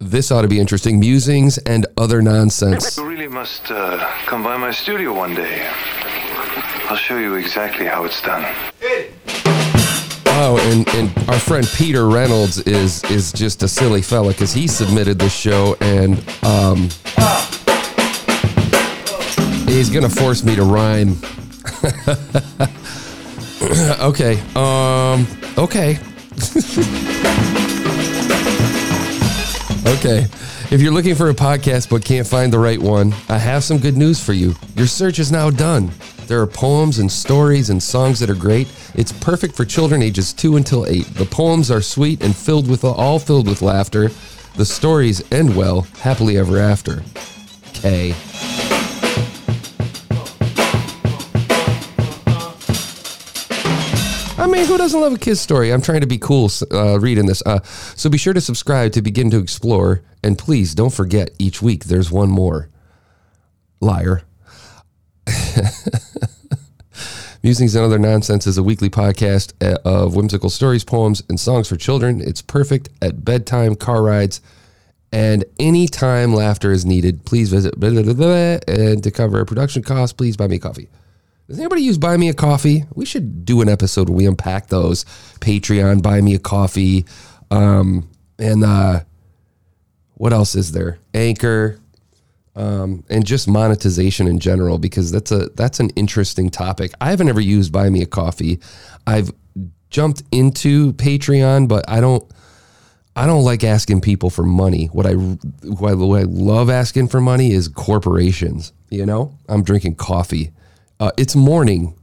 This ought to be interesting. Musings and other nonsense. You really must uh, come by my studio one day. I'll show you exactly how it's done. Oh, and, and our friend Peter Reynolds is is just a silly fella because he submitted the show and um, he's gonna force me to rhyme. okay. Um. Okay. okay. If you're looking for a podcast but can't find the right one, I have some good news for you. Your search is now done. There are poems and stories and songs that are great. It's perfect for children ages 2 until 8. The poems are sweet and filled with all filled with laughter. The stories end well, happily ever after. K. mean, who doesn't love a kid's story? I'm trying to be cool uh, reading this. Uh, so be sure to subscribe to begin to explore. And please don't forget each week there's one more. Liar. Musings and Other Nonsense is a weekly podcast uh, of whimsical stories, poems, and songs for children. It's perfect at bedtime, car rides, and anytime laughter is needed. Please visit blah, blah, blah, and to cover production costs, please buy me coffee. Does anybody use Buy Me a Coffee? We should do an episode where we unpack those. Patreon, Buy Me a Coffee, um, and uh, what else is there? Anchor, um, and just monetization in general because that's a that's an interesting topic. I haven't ever used Buy Me a Coffee. I've jumped into Patreon, but I don't. I don't like asking people for money. What I what I, what I love asking for money is corporations. You know, I'm drinking coffee uh, it's morning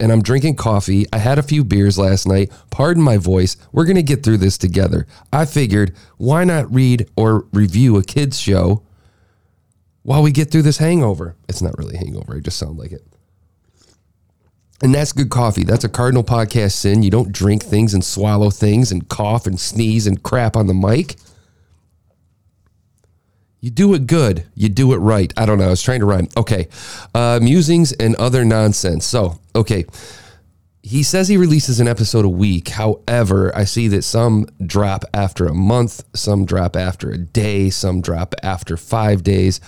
and I'm drinking coffee. I had a few beers last night. Pardon my voice. We're going to get through this together. I figured, why not read or review a kids' show while we get through this hangover? It's not really hangover. I just sound like it. And that's good coffee. That's a Cardinal podcast sin. You don't drink things and swallow things and cough and sneeze and crap on the mic. You do it good. You do it right. I don't know. I was trying to rhyme. Okay. Uh, musings and other nonsense. So, okay. He says he releases an episode a week. However, I see that some drop after a month, some drop after a day, some drop after five days.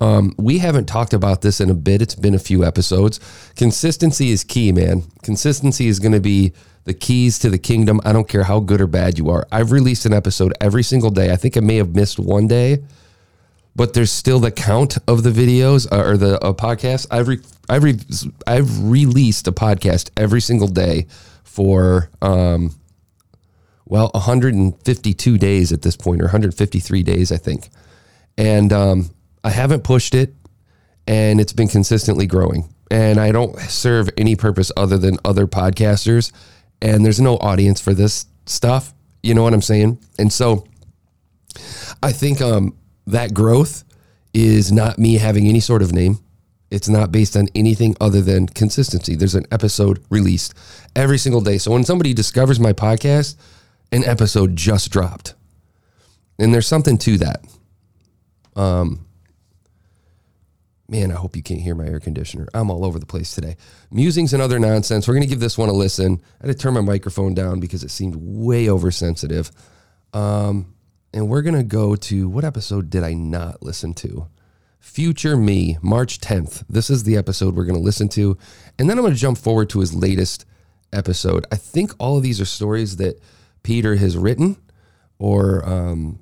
Um, we haven't talked about this in a bit. It's been a few episodes. Consistency is key, man. Consistency is going to be the keys to the kingdom. I don't care how good or bad you are. I've released an episode every single day. I think I may have missed one day but there's still the count of the videos uh, or the uh, podcast. I've re- I've re- I've released a podcast every single day for um, well 152 days at this point or 153 days I think, and um, I haven't pushed it, and it's been consistently growing. And I don't serve any purpose other than other podcasters, and there's no audience for this stuff. You know what I'm saying? And so I think um, that growth is not me having any sort of name. It's not based on anything other than consistency. There's an episode released every single day. So when somebody discovers my podcast, an episode just dropped. And there's something to that. Um man, I hope you can't hear my air conditioner. I'm all over the place today. Musings and other nonsense. We're going to give this one a listen. I had to turn my microphone down because it seemed way oversensitive. Um and we're going to go to what episode did I not listen to? Future Me, March 10th. This is the episode we're going to listen to. And then I'm going to jump forward to his latest episode. I think all of these are stories that Peter has written, or, um,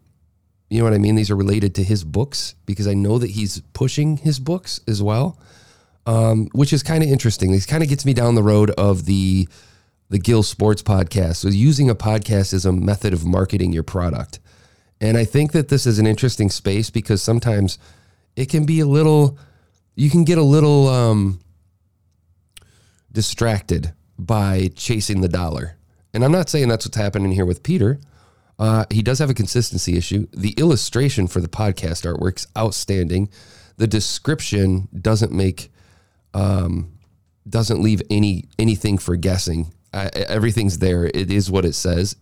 you know what I mean? These are related to his books because I know that he's pushing his books as well, um, which is kind of interesting. This kind of gets me down the road of the the Gill Sports podcast. So using a podcast as a method of marketing your product. And I think that this is an interesting space because sometimes it can be a little, you can get a little um, distracted by chasing the dollar. And I'm not saying that's what's happening here with Peter. Uh, he does have a consistency issue. The illustration for the podcast artwork's outstanding. The description doesn't make, um, doesn't leave any anything for guessing. I, everything's there. It is what it says,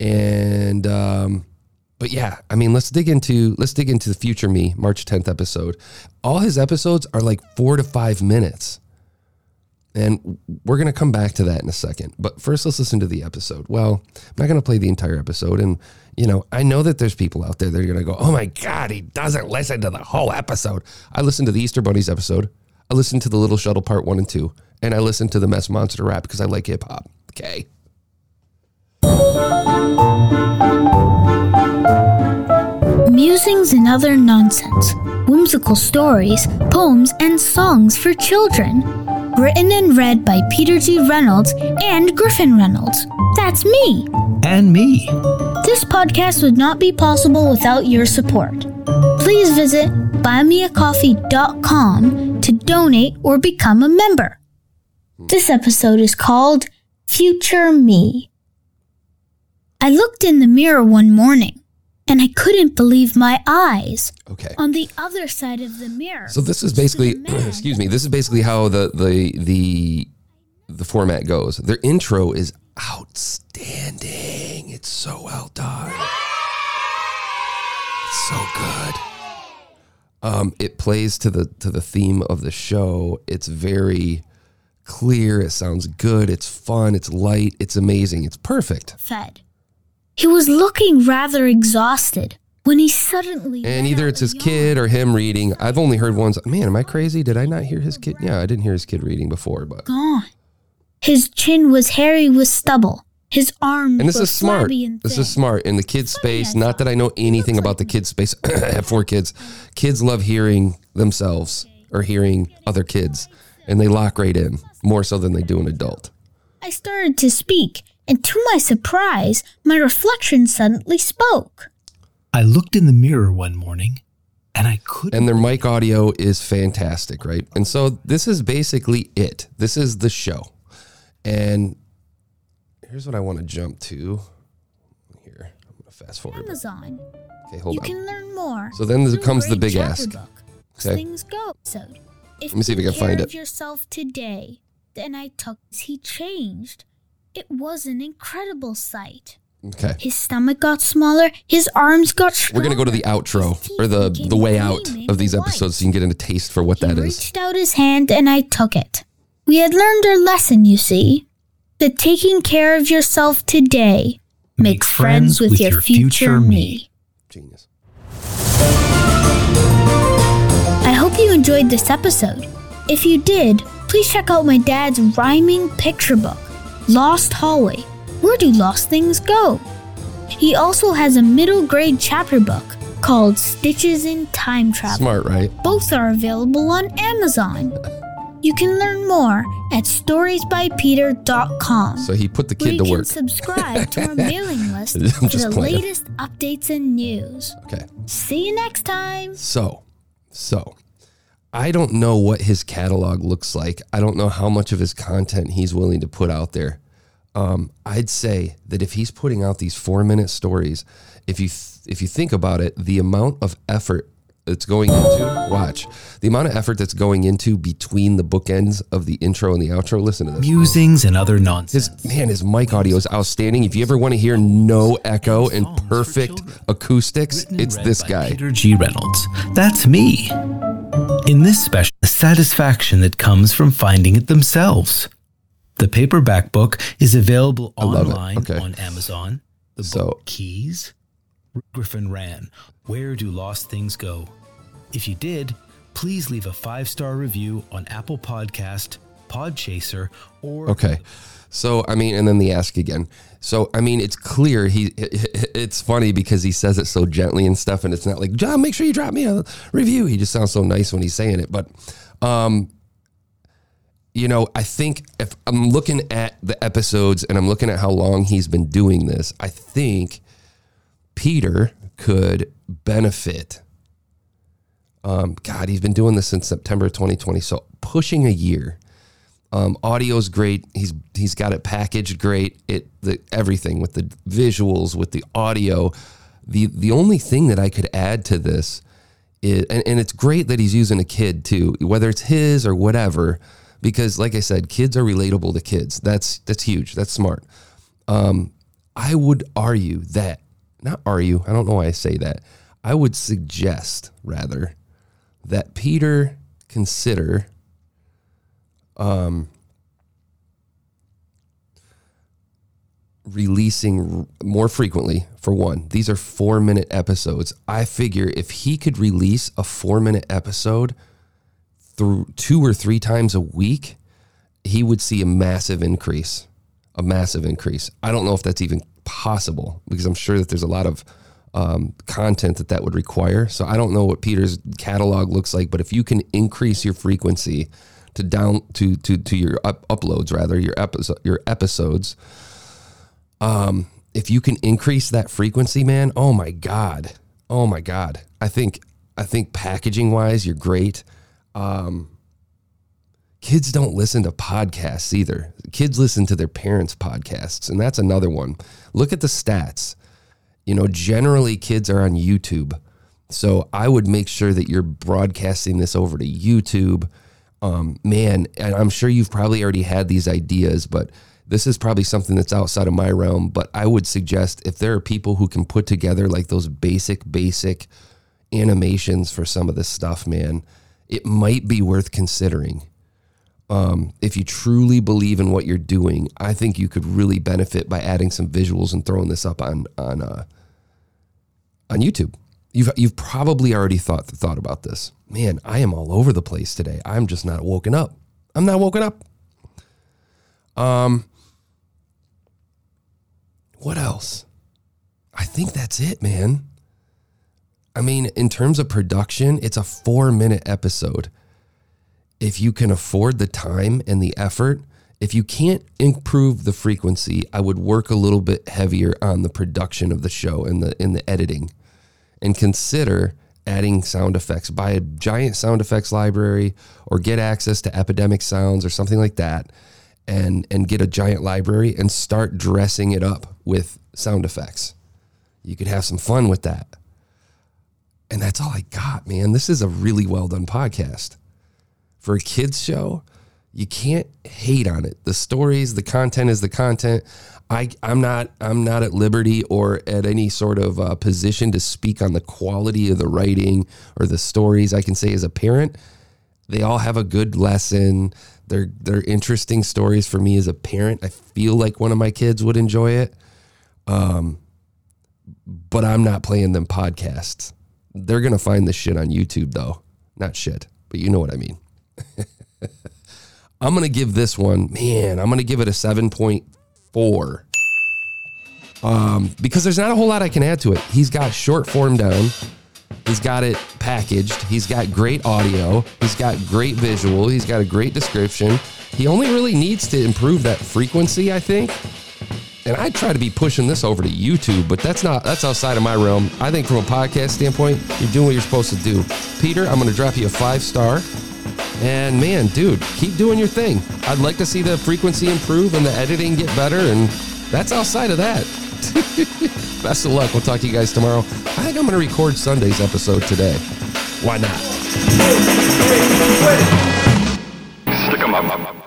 and um, but yeah, I mean, let's dig into let's dig into the future me March 10th episode. All his episodes are like 4 to 5 minutes. And we're going to come back to that in a second. But first, let's listen to the episode. Well, I'm not going to play the entire episode. And, you know, I know that there's people out there that are going to go, oh my God, he doesn't listen to the whole episode. I listened to the Easter Bunnies episode. I listened to the Little Shuttle Part 1 and 2. And I listened to the Mess Monster rap because I like hip hop. Okay. Musings and other nonsense, whimsical stories, poems, and songs for children. Written and read by Peter G. Reynolds and Griffin Reynolds. That's me. And me. This podcast would not be possible without your support. Please visit buymeacoffee.com to donate or become a member. This episode is called Future Me. I looked in the mirror one morning and I couldn't believe my eyes. Okay. On the other side of the mirror. So this is basically, excuse me, this is basically how the the the the format goes. Their intro is outstanding. It's so well done. It's so good. Um, it plays to the to the theme of the show. It's very clear. It sounds good. It's fun. It's light. It's amazing. It's perfect. Fed. He was looking rather exhausted when he suddenly. And either it's his kid or him reading. I've only heard ones. Man, am I crazy? Did I not hear his kid? Yeah, I didn't hear his kid reading before, but Gone. His chin was hairy with stubble. His arms and this is smart. This is smart in the kids space. Not that I know anything about the kids space. I have four kids. Kids love hearing themselves or hearing other kids, and they lock right in more so than they do an adult. I started to speak, and to my surprise, my reflection suddenly spoke. I looked in the mirror one morning and I couldn't. And their mic audio is fantastic, right? And so this is basically it. This is the show. And here's what I want to jump to. Here, I'm gonna fast forward. Amazon. Okay, hold you on. can learn more. So then there comes the big ask. Book. Okay. Things go. episode. If Let me see if I can find care it. of yourself today, then I took. He changed. It was an incredible sight. Okay. His stomach got smaller. His arms got stronger. We're gonna go to the outro or the the way out of these episodes so you can get a taste for what that is. He that is. reached out his hand and I took it. We had learned our lesson, you see. That taking care of yourself today makes friends with, your, future, me. Genius. I hope you enjoyed this episode. If you did, please check out my dad's rhyming picture book, Lost Hallway. Where do lost things go? He also has a middle grade chapter book called Stitches in Time Travel. Smart, right? Both are available on Amazon. You can learn more at storiesbypeter.com. So he put the kid to work. subscribe to our mailing list for the playing. latest updates and news. Okay. See you next time. So, so I don't know what his catalog looks like. I don't know how much of his content he's willing to put out there. Um, I'd say that if he's putting out these four minute stories, if you th- if you think about it, the amount of effort that's going into watch the amount of effort that's going into between the bookends of the intro and the outro. Listen to this. Musings and other nonsense. His man, his mic audio is outstanding. If you ever want to hear no echo and perfect acoustics, it's this guy. Peter G. Reynolds. That's me. In this special, the satisfaction that comes from finding it themselves. The paperback book is available online Okay. on Amazon. The So- book Keys, Griffin Ran. Where do lost things go? If you did, please leave a five star review on Apple Podcast, Podchaser, or Okay. So, I mean, and then the ask again. So, I mean, it's clear he, it's funny because he says it so gently and stuff. And it's not like, John, make sure you drop me a review. He just sounds so nice when he's saying it. But, um, you know, I think if I'm looking at the episodes and I'm looking at how long he's been doing this, I think Peter could benefit. Um, God, he's been doing this since September 2020, so pushing a year. Um, audio's great. He's he's got it packaged great. It the everything with the visuals, with the audio. The the only thing that I could add to this is, and, and it's great that he's using a kid too, whether it's his or whatever, because like I said, kids are relatable to kids. That's that's huge. That's smart. Um, I would argue that not argue. I don't know why I say that. I would suggest rather that Peter consider um, releasing more frequently for one these are four minute episodes. I figure if he could release a four minute episode through two or three times a week he would see a massive increase a massive increase. I don't know if that's even possible because i'm sure that there's a lot of um, content that that would require. So i don't know what peter's catalog looks like but if you can increase your frequency to down to to to your up, uploads rather your episode your episodes, um, if you can increase that frequency, man, oh my god, oh my god, I think I think packaging wise, you're great. Um, kids don't listen to podcasts either. Kids listen to their parents' podcasts, and that's another one. Look at the stats. You know, generally kids are on YouTube. So I would make sure that you're broadcasting this over to YouTube. Um, man, I'm sure you've probably already had these ideas, but this is probably something that's outside of my realm. But I would suggest if there are people who can put together like those basic, basic animations for some of this stuff, man, it might be worth considering. Um, if you truly believe in what you're doing, I think you could really benefit by adding some visuals and throwing this up on on uh, on YouTube. You've you've probably already thought thought about this. Man, I am all over the place today. I'm just not woken up. I'm not woken up. Um, what else? I think that's it, man. I mean, in terms of production, it's a four minute episode. If you can afford the time and the effort, if you can't improve the frequency, I would work a little bit heavier on the production of the show and the in the editing and consider adding sound effects. Buy a giant sound effects library or get access to Epidemic Sounds or something like that and and get a giant library and start dressing it up with sound effects. You could have some fun with that. And that's all I got, man. This is a really well done podcast. For a kids show, you can't hate on it. The stories, the content is the content. I, I'm not I'm not at liberty or at any sort of uh, position to speak on the quality of the writing or the stories. I can say as a parent, they all have a good lesson. They're they're interesting stories for me as a parent. I feel like one of my kids would enjoy it. Um, but I'm not playing them podcasts. They're gonna find this shit on YouTube though. Not shit, but you know what I mean. I'm gonna give this one, man. I'm gonna give it a seven point four. Um, because there's not a whole lot I can add to it. He's got short form down. He's got it packaged. He's got great audio. He's got great visual. He's got a great description. He only really needs to improve that frequency, I think. And I try to be pushing this over to YouTube, but that's not that's outside of my realm. I think from a podcast standpoint, you're doing what you're supposed to do. Peter, I'm going to drop you a five star. And man, dude, keep doing your thing. I'd like to see the frequency improve and the editing get better, and that's outside of that. Best of luck. We'll talk to you guys tomorrow. I think I'm going to record Sunday's episode today. Why not? Stick 'em up.